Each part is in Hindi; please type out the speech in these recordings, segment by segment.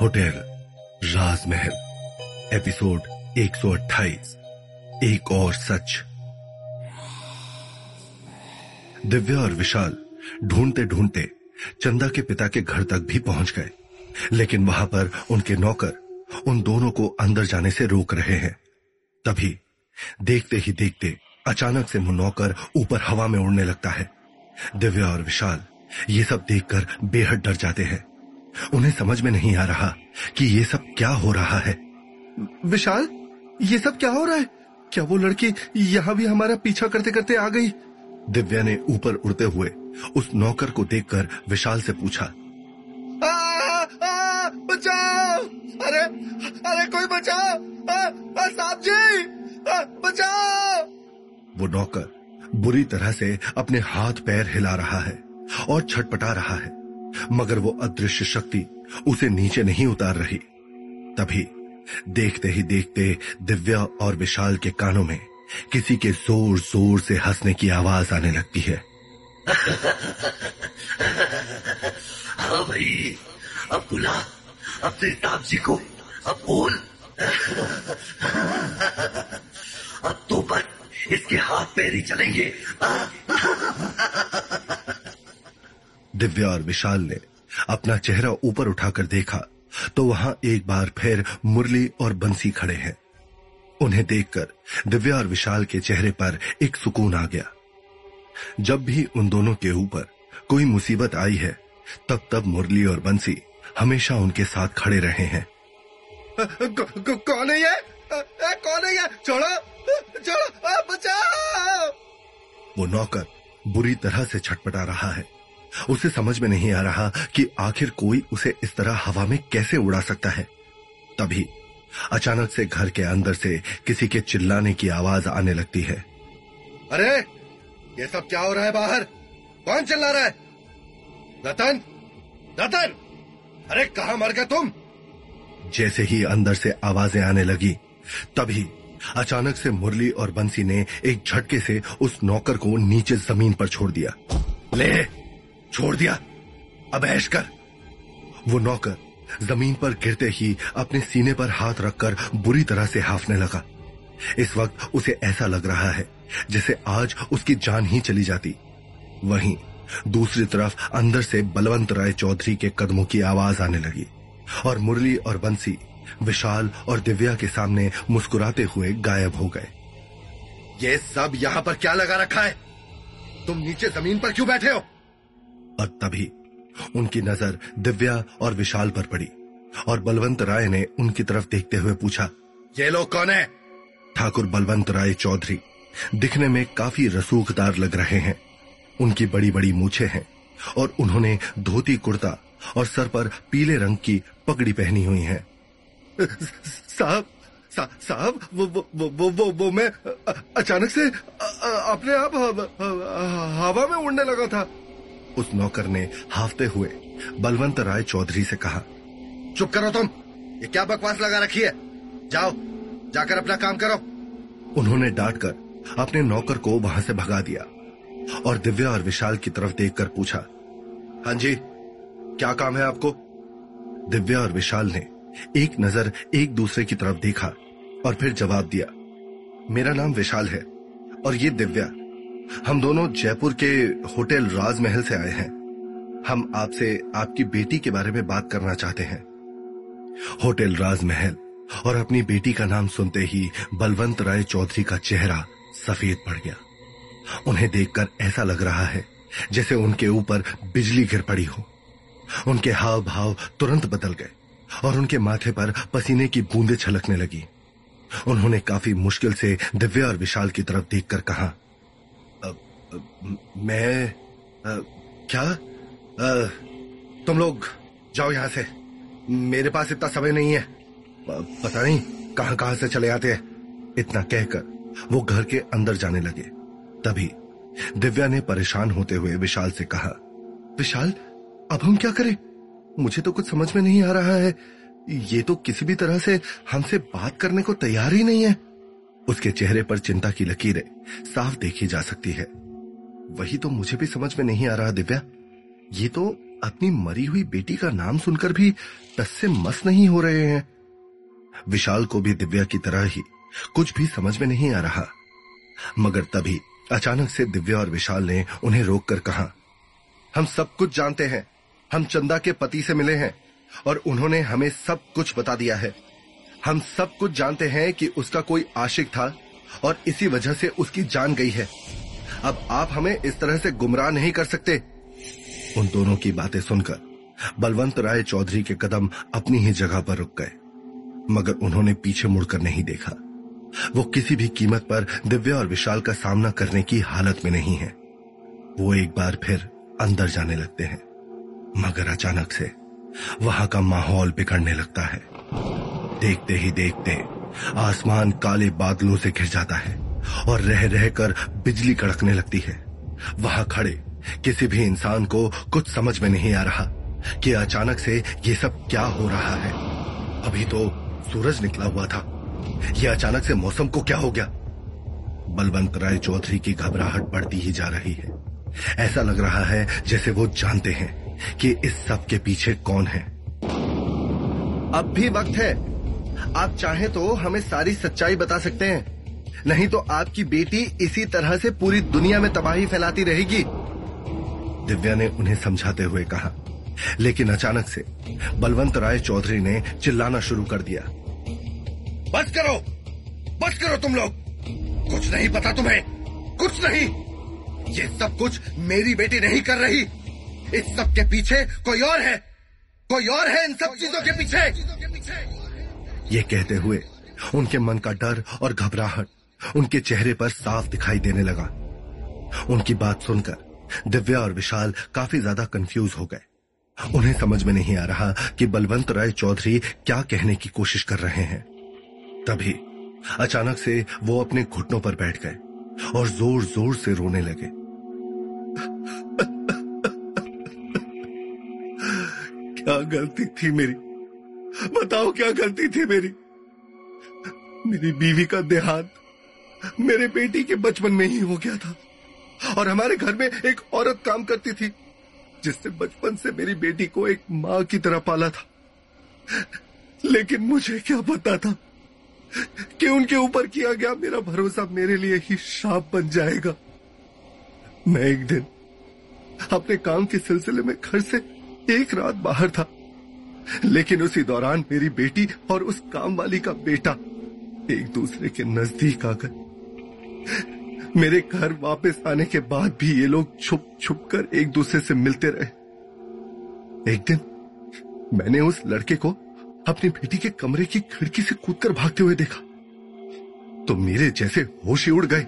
होटल, राजमहल, एपिसोड 128 एक और सच। दिव्या और विशाल ढूंढते ढूंढते चंदा के पिता के घर तक भी पहुँच गए, लेकिन वहाँ पर उनके नौकर उन दोनों को अंदर जाने से रोक रहे हैं। तभी देखते ही देखते अचानक से वो नौकर ऊपर हवा में उड़ने लगता है। दिव्या और विशाल ये सब देखकर बेहद डर जाते हैं। उन्हें समझ में नहीं आ रहा कि ये सब क्या हो रहा है। विशाल ये सब क्या हो रहा है? क्या वो लड़की यहाँ भी हमारा पीछा करते करते आ गई? दिव्या ने ऊपर उड़ते हुए उस नौकर को देखकर विशाल से पूछा। आ, आ, बचाओ! अरे अरे कोई बचाओ! साहब जी! आ, बचाओ! वो नौकर बुरी तरह से अपने हाथ पैर हिला रहा है और छटपटा रहा है। मगर वो अदृश्य शक्ति उसे नीचे नहीं उतार रही। तभी देखते ही देखते दिव्या और विशाल के कानों में किसी के ज़ोर ज़ोर से हंसने की आवाज़ आने लगती है। हाँ भाई, अब बुला अपने ताप जी को, अब बोल। अब तो पर इसके हाथ पैर ही चलेंगे। दिव्या और विशाल ने अपना चेहरा ऊपर उठाकर देखा तो वहाँ एक बार फिर मुरली और बंसी खड़े हैं। उन्हें देखकर दिव्या और विशाल के चेहरे पर एक सुकून आ गया। जब भी उन दोनों के ऊपर कोई मुसीबत आई है तब तब मुरली और बंसी हमेशा उनके साथ खड़े रहे हैं। कौन है ये? कौन है ये? छोड़ो छोड़ो बचाओ! वो नौकर बुरी तरह से छटपटा रहा है। उसे समझ में नहीं आ रहा कि आखिर कोई उसे इस तरह हवा में कैसे उड़ा सकता है। तभी अचानक से घर के अंदर से किसी के चिल्लाने की आवाज़ आने लगती है। अरे, ये सब क्या हो रहा है बाहर? कौन चिल्ला रहा है? रतन रतन! अरे, कहा मर गए तुम? जैसे ही अंदर से आवाज़ें आने लगी, तभी अचानक से मुरली और बंसी ने एक झटके से उस नौकर को नीचे ज़मीन पर छोड़ दिया। ले छोड़ दिया। अब ऐश कर। वो नौकर ज़मीन पर गिरते ही अपने सीने पर हाथ रखकर बुरी तरह से हाफने लगा। इस वक्त उसे ऐसा लग रहा है जैसे आज उसकी जान ही चली जाती। वहीं दूसरी तरफ़ अंदर से बलवंत राय चौधरी के कदमों की आवाज़ आने लगी और मुरली और बंसी विशाल और दिव्या के सामने मुस्कुराते हुए गायब हो गए। ये सब यहाँ पर क्या लगा रखा है? तुम नीचे ज़मीन पर क्यों बैठे हो? और तभी उनकी नज़र दिव्या और विशाल पर पड़ी और बलवंत राय ने उनकी तरफ़ देखते हुए पूछा ये लोग कौन है? ठाकुर बलवंत राय चौधरी दिखने में काफ़ी रसूखदार लग रहे हैं। उनकी बड़ी बड़ी मूछे हैं और उन्होंने धोती कुर्ता और सर पर पीले रंग की पगड़ी पहनी हुई है। साहब साहब वो वो वो वो वो, मैं अचानक से अपने आप हवा में उड़ने लगा था। उस नौकर ने हाफते हुए बलवंत राय चौधरी से कहा, चुप करो तुम। ये क्या बकवास लगा रखी है? जाओ, जाकर अपना काम करो। उन्होंने डांट कर अपने नौकर को वहाँ से भगा दिया और दिव्या और विशाल की तरफ़ देखकर पूछा हाँ जी, क्या काम है आपको? दिव्या और विशाल ने एक नज़र एक दूसरे की तरफ़ देखा और फिर जवाब दिया, मेरा नाम विशाल है और ये दिव्या हम दोनों जयपुर के होटल राजमहल से आए हैं। हम आपसे आपकी बेटी के बारे में बात करना चाहते हैं। होटल राजमहल और अपनी बेटी का नाम सुनते ही बलवंत राय चौधरी का चेहरा सफ़ेद पड़ गया। उन्हें देखकर ऐसा लग रहा है जैसे उनके ऊपर बिजली गिर पड़ी हो। उनके हाव भाव तुरंत बदल गए और उनके माथे पर पसीने की बूंदें छलकने लगी। उन्होंने काफ़ी मुश्किल से दिव्या और विशाल की तरफ़ देखकर कहा मैं आ, क्या? आ, तुम लोग जाओ यहाँ से। मेरे पास इतना समय नहीं है। पता नहीं कहाँ कहाँ से चले आते हैं। इतना कहकर वो घर के अंदर जाने लगे। तभी दिव्या ने परेशान होते हुए विशाल से कहा विशाल अब हम क्या करें? मुझे तो कुछ समझ में नहीं आ रहा है। ये तो किसी भी तरह से हमसे बात करने को तैयार ही नहीं है। उसके चेहरे पर चिंता की लकीरें साफ़ देखी जा सकती है। वही तो मुझे भी समझ में नहीं आ रहा, दिव्या। ये तो अपनी मरी हुई बेटी का नाम सुनकर भी तस से मस नहीं हो रहे हैं। विशाल को भी दिव्या की तरह ही कुछ भी समझ में नहीं आ रहा। मगर तभी अचानक से दिव्या और विशाल ने उन्हें रोककर कहा, हम सब कुछ जानते हैं। हम चंदा के पति से मिले हैं और उन्होंने हमें सब कुछ बता दिया है। हम सब कुछ जानते हैं कि उसका कोई आशिक था और इसी वजह से उसकी जान गई है। अब आप हमें इस तरह से गुमराह नहीं कर सकते। उन दोनों की बातें सुनकर बलवंत राय चौधरी के कदम अपनी ही जगह पर रुक गए। मगर उन्होंने पीछे मुड़कर नहीं देखा। वो किसी भी कीमत पर दिव्या और विशाल का सामना करने की हालत में नहीं है। वो एक बार फिर अंदर जाने लगते हैं। मगर अचानक से वहाँ का माहौल बिगड़ने लगता है। देखते ही देखते आसमान काले बादलों से घिर जाता है। और रह रहकर बिजली कड़कने लगती है। वहाँ खड़े किसी भी इंसान को कुछ समझ में नहीं आ रहा कि अचानक से ये सब क्या हो रहा है। अभी तो सूरज निकला हुआ था। यह अचानक से मौसम को क्या हो गया? बलवंत राय चौधरी की घबराहट बढ़ती ही जा रही है। ऐसा लग रहा है जैसे वो जानते हैं कि इस सब के पीछे कौन है। अब भी वक्त है। आप चाहें तो हमें सारी सच्चाई बता सकते हैं। नहीं तो आपकी बेटी इसी तरह से पूरी दुनिया में तबाही फैलाती रहेगी। दिव्या ने उन्हें समझाते हुए कहा। लेकिन अचानक से बलवंत राय चौधरी ने चिल्लाना शुरू कर दिया। बस करो! बस करो तुम लोग! कुछ नहीं पता तुम्हें! कुछ नहीं! ये सब कुछ मेरी बेटी नहीं कर रही। इस सब के पीछे कोई और है। कोई और है इन सब चीज़ों के पीछे। ये कहते हुए उनके मन का डर और घबराहट उनके चेहरे पर साफ़ दिखाई देने लगा। उनकी बात सुनकर दिव्या और विशाल काफ़ी ज़्यादा कंफ्यूज हो गए। उन्हें समझ में नहीं आ रहा कि बलवंत राय चौधरी क्या कहने की कोशिश कर रहे हैं। तभी अचानक से वो अपने घुटनों पर बैठ गए और ज़ोर ज़ोर से रोने लगे। क्या गलती थी मेरी? बताओ क्या गलती थी मेरी? मेरी बीवी का देहांत। मेरे बेटी के बचपन में ही हो गया था। और हमारे घर में एक औरत काम करती थी, जिसने बचपन से मेरी बेटी को एक माँ की तरह पाला था। लेकिन मुझे क्या पता था कि उनके ऊपर किया गया मेरा भरोसा मेरे लिए ही शाप बन जाएगा। मैं एक दिन अपने काम के सिलसिले में घर से एक रात बाहर था, लेकिन उसी दौरान मेरी बेटी और उस काम वाली का बेटा एक दूसरे के नज़दीक आ गए। मेरे घर वापस आने के बाद भी ये लोग छुप छुप कर एक दूसरे से मिलते रहे। एक दिन मैंने उस लड़के को अपनी बेटी के कमरे की खिड़की से कूदकर भागते हुए देखा। तो मेरे जैसे होश उड़ गए।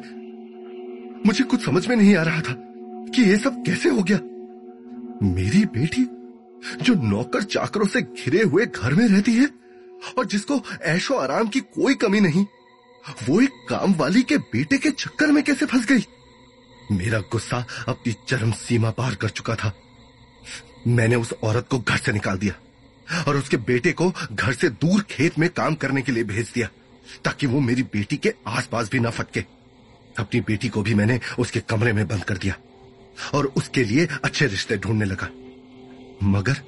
मुझे कुछ समझ में नहीं आ रहा था कि ये सब कैसे हो गया। मेरी बेटी जो नौकर चाकरों से घिरे हुए घर में रहती है और जिसको ऐशो आराम की कोई कमी नहीं वो एक काम वाली के बेटे के चक्कर में कैसे फंस गई? मेरा गुस्सा अपनी चरम सीमा पार कर चुका था। मैंने उस औरत को घर से निकाल दिया और उसके बेटे को घर से दूर खेत में काम करने के लिए भेज दिया, ताकि वो मेरी बेटी के आसपास भी ना फटके। अपनी बेटी को भी मैंने उसके कमरे में बंद कर दिया और उसके लिए अच्छे रिश्ते ढूँढने लगा। मगर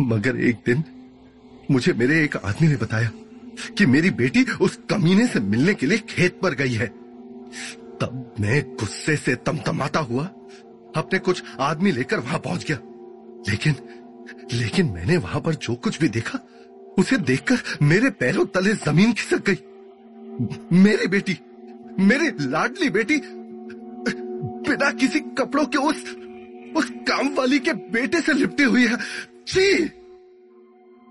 मगर एक दिन मुझे मेरे एक आदमी ने बताया कि मेरी बेटी उस कमीने से मिलने के लिए खेत पर गई है। तब मैं गुस्से से तमतमाता हुआ। अपने कुछ आदमी लेकर वहाँ पहुँच गया। लेकिन लेकिन मैंने वहाँ पर जो कुछ भी देखा, उसे देखकर मेरे पैरों तले ज़मीन खिसक गई। मेरी बेटी, मेरी लाडली बेटी, बिना किसी कपड़ों के उस उस काम वाली के बेटे से लिपटी हुई है। जी!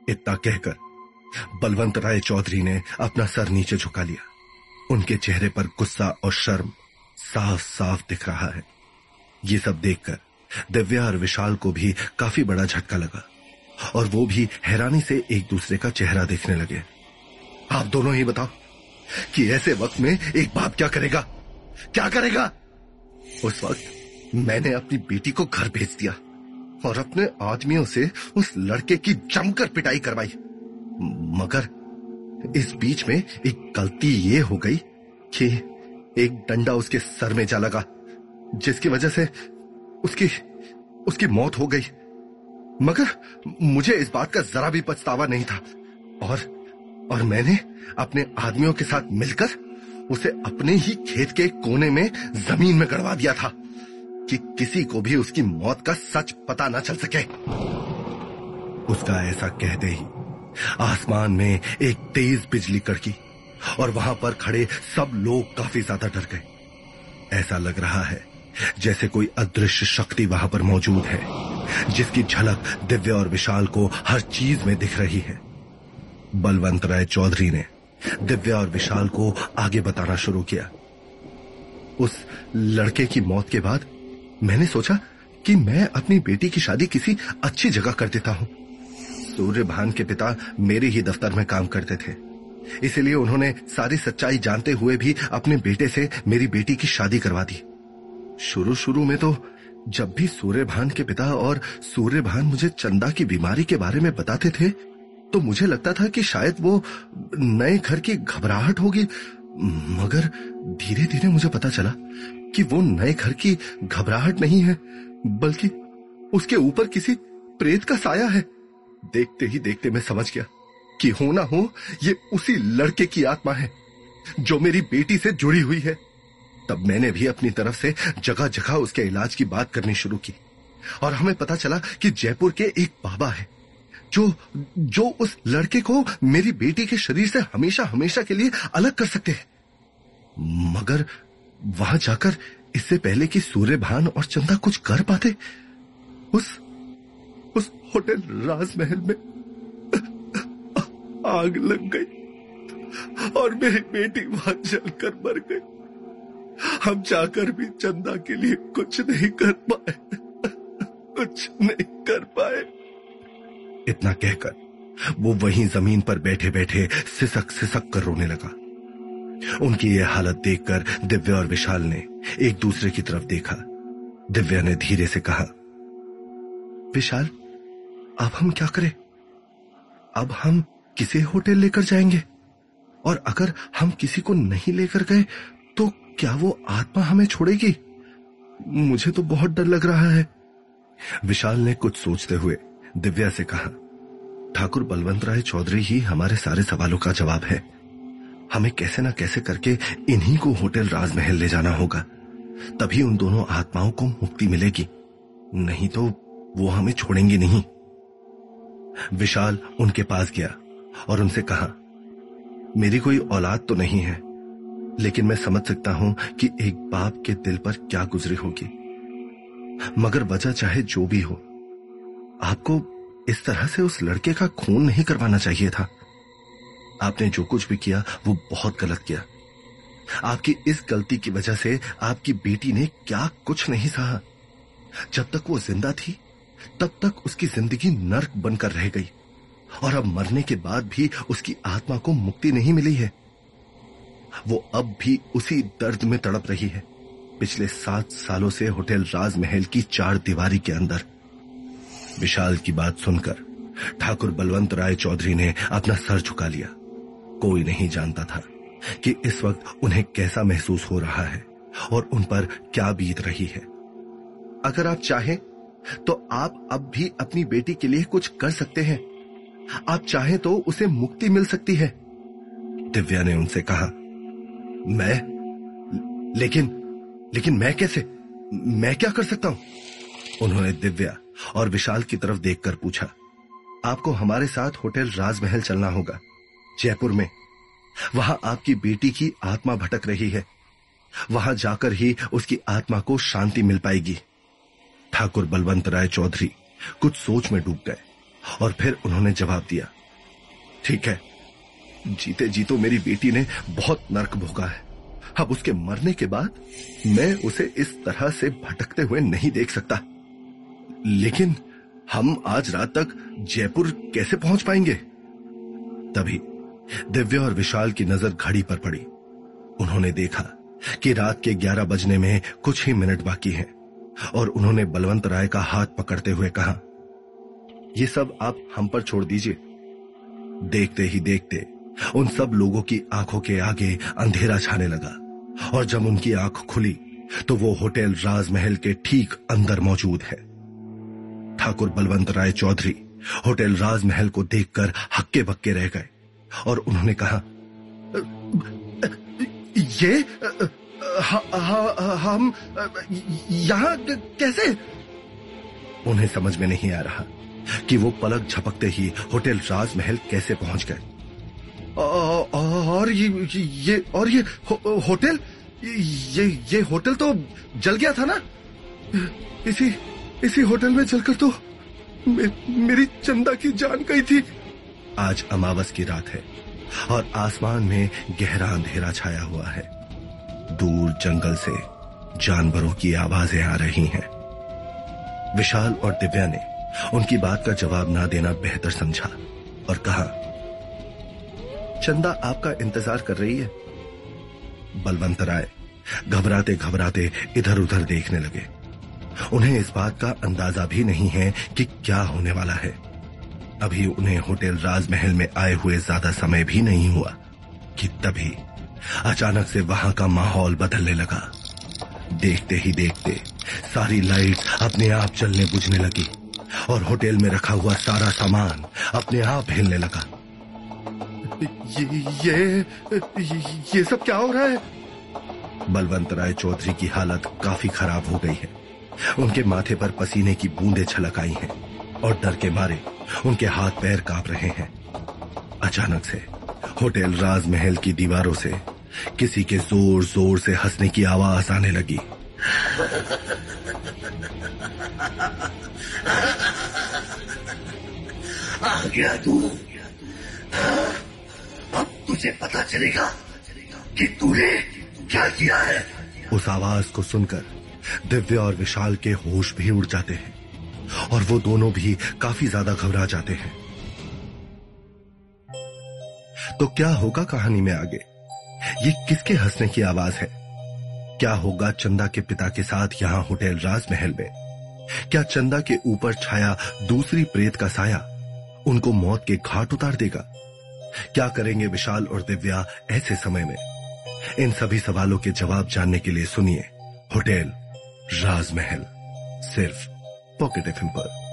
इतना कहकर बलवंत राय चौधरी ने अपना सर नीचे झुका लिया। उनके चेहरे पर गुस्सा और शर्म साफ़ साफ़ दिख रहा है। ये सब देखकर दिव्या और विशाल को भी काफ़ी बड़ा झटका लगा और वो भी हैरानी से एक दूसरे का चेहरा देखने लगे। आप दोनों ही बताओ कि ऐसे वक्त में एक बाप क्या करेगा? क्या करेगा? उस वक्त मैंने अपनी बेटी को घर भेज दिया और अपने आदमियों से उस लड़के की जमकर पिटाई करवाई। मगर इस बीच में एक गलती ये हो गई कि एक डंडा उसके सर में जा लगा, जिसकी वजह से उसकी उसकी मौत हो गई। मगर मुझे इस बात का जरा भी पछतावा नहीं था। और और मैंने अपने आदमियों के साथ मिलकर उसे अपने ही खेत के कोने में ज़मीन में गड़वा दिया था कि किसी को भी उसकी मौत का सच पता न चल सके। उसका ऐसा कहते ही आसमान में एक तेज बिजली कड़की, और वहाँ पर खड़े सब लोग काफ़ी ज़्यादा डर गए। ऐसा लग रहा है जैसे कोई अदृश्य शक्ति वहाँ पर मौजूद है, जिसकी झलक दिव्य और विशाल को हर चीज़ में दिख रही है। बलवंत राय चौधरी ने दिव्य और विशाल को आगे बताना शुरू किया। उस लड़के की मौत के बाद मैंने सोचा कि मैं अपनी बेटी की शादी किसी अच्छी जगह कर देता हूँ। सूर्यभान के पिता मेरे ही दफ्तर में काम करते थे। इसलिए उन्होंने सारी सच्चाई जानते हुए भी अपने बेटे से मेरी बेटी की शादी करवा दी। शुरू शुरू में तो जब भी सूर्यभान के पिता और सूर्यभान मुझे चंदा की बीमारी के बारे में बताते थे तो मुझे लगता था कि शायद वो नए घर की घबराहट होगी। मगर धीरे धीरे मुझे पता चला कि वो नए घर की घबराहट नहीं है, बल्कि उसके ऊपर किसी प्रेत का साया है। देखते ही देखते मैं समझ गया कि हो ना हो, ये उसी लड़के की आत्मा है, जो मेरी बेटी से जुड़ी हुई है। तब मैंने भी अपनी तरफ़ से जगह जगह उसके इलाज की बात करनी शुरू की और हमें पता चला कि जयपुर के एक बाबा है, जो जो उस लड़के को मेरी बेटी के शरीर से हमेशा हमेशा के लिए अलग कर सकते हैं। मगर वहाँ जाकर इससे पहले कि सूर्यभान और चंदा कुछ कर पाते, उस होटल राजमहल में आग लग गई और मेरी बेटी वहाँ जलकर मर गई। हम जाकर भी चंदा के लिए कुछ नहीं कर पाए। कुछ नहीं कर पाए। इतना कहकर वो वहीं ज़मीन पर बैठे बैठे सिसक सिसक कर रोने लगा। उनकी यह हालत देखकर दिव्य और विशाल ने एक दूसरे की तरफ़ देखा। दिव्या ने धीरे से कहा, विशाल अब हम क्या करें? अब हम किसे होटल लेकर जाएँगे? और अगर हम किसी को नहीं लेकर गए तो क्या वो आत्मा हमें छोड़ेगी? मुझे तो बहुत डर लग रहा है। विशाल ने कुछ सोचते हुए दिव्या से कहा, ठाकुर बलवंत राय चौधरी ही हमारे सारे सवालों का जवाब है। हमें कैसे ना कैसे करके इन्हीं को होटल राजमहल ले जाना होगा। तभी उन दोनों आत्माओं को मुक्ति मिलेगी। नहीं तो वो हमें छोड़ेंगे नहीं। विशाल उनके पास गया और उनसे कहा, मेरी कोई औलाद तो नहीं है, लेकिन मैं समझ सकता हूँ कि एक बाप के दिल पर क्या गुजरी होगी। मगर वजह चाहे जो भी हो, आपको इस तरह से उस लड़के का खून नहीं करवाना चाहिए था। आपने जो कुछ भी किया, वो बहुत गलत किया। आपकी इस गलती की वजह से आपकी बेटी ने क्या कुछ नहीं सहा। जब तक वो ज़िंदा थी तब तक उसकी ज़िंदगी नर्क बनकर रह गई। और अब मरने के बाद भी उसकी आत्मा को मुक्ति नहीं मिली है। वो अब भी उसी दर्द में तड़प रही है। पिछले सात सालों से होटल राजमहल की चार दीवारी के अंदर। विशाल की बात सुनकर ठाकुर बलवंत राय चौधरी ने अपना सर झुका लिया। कोई नहीं जानता था कि इस वक्त उन्हें कैसा महसूस हो रहा है और उन पर क्या बीत रही है। अगर आप चाहें तो आप अब भी अपनी बेटी के लिए कुछ कर सकते हैं। आप चाहें तो उसे मुक्ति मिल सकती है। दिव्या ने उनसे कहा, मैं? लेकिन लेकिन मैं कैसे? मैं क्या कर सकता हूँ? उन्होंने दिव्या और विशाल की तरफ़ देखकर पूछा, आपको हमारे साथ होटल राजमहल चलना होगा, जयपुर में। वहाँ आपकी बेटी की आत्मा भटक रही है। वहाँ जाकर ही उसकी आत्मा को शांति मिल पाएगी। ठाकुर बलवंत राय चौधरी कुछ सोच में डूब गए और फिर उन्होंने जवाब दिया, ठीक है, जीते जीतो मेरी बेटी ने बहुत नर्क भोगा है। अब उसके मरने के बाद मैं उसे इस तरह से भटकते हुए नहीं देख सकता। लेकिन हम आज रात तक जयपुर कैसे पहुँच पाएँगे? तभी दिव्या और विशाल की नज़र घड़ी पर पड़ी। उन्होंने देखा कि रात के ग्यारह बजने में कुछ ही मिनट बाकी हैं। और उन्होंने बलवंत राय का हाथ पकड़ते हुए कहा, ये सब आप हम पर छोड़ दीजिए। देखते ही देखते उन सब लोगों की आँखों के आगे अंधेरा छाने लगा और जब उनकी आँख खुली तो वो होटल राजमहल के ठीक अंदर मौजूद है। ठाकुर बलवंत राय चौधरी होटल राजमहल को देखकर हक्के बक्के रह गए और उन्होंने कहा, ये हम यहाँ कैसे? उन्हें समझ में नहीं आ रहा कि वो पलक झपकते ही होटल राजमहल कैसे पहुँच गए। और ये ये और ये हो, होटल? ये ये होटल तो जल गया था ना? इसी इसी होटल में जलकर तो मे, मेरी चंदा की जान गई थी। आज अमावस की रात है और आसमान में गहरा अंधेरा छाया हुआ है। दूर जंगल से जानवरों की आवाज़ें आ रही हैं। विशाल और दिव्या ने उनकी बात का जवाब ना देना बेहतर समझा और कहा, चंदा आपका इंतज़ार कर रही है? बलवंत राय घबराते घबराते इधर उधर देखने लगे। उन्हें इस बात का अंदाज़ा भी नहीं है कि क्या होने वाला है। अभी उन्हें होटल राजमहल में आए हुए ज़्यादा समय भी नहीं हुआ कि तभी अचानक से वहाँ का माहौल बदलने लगा। देखते ही देखते सारी लाइट अपने आप चलने बुझने लगी और होटल में रखा हुआ सारा सामान अपने आप हिलने लगा। ये ये ये सब क्या हो रहा है? बलवंत राय चौधरी की हालत काफ़ी खराब हो गई है। उनके माथे पर पसीने की बूंदें छलक आई हैं और डर के मारे उनके हाथ पैर काँप रहे हैं। अचानक से होटल राजमहल की दीवारों से किसी के ज़ोर ज़ोर से हंसने की आवाज़ आने लगी। आ गया तू। अब तुझे पता चलेगा कि तूने क्या किया है। उस आवाज़ को सुनकर दिव्य और विशाल के होश भी उड़ जाते हैं और वो दोनों भी काफ़ी ज़्यादा घबरा जाते हैं। तो क्या होगा कहानी में आगे? ये किसके हंसने की आवाज़ है? क्या होगा चंदा के पिता के साथ यहाँ होटल राजमहल में? क्या चंदा के ऊपर छाया दूसरी प्रेत का साया उनको मौत के घाट उतार देगा? क्या करेंगे विशाल और दिव्या ऐसे समय में? इन सभी सवालों के जवाब जानने के लिए सुनिए होटल राजमहल, सिर्फ़ पॉकेट एफ़ पर।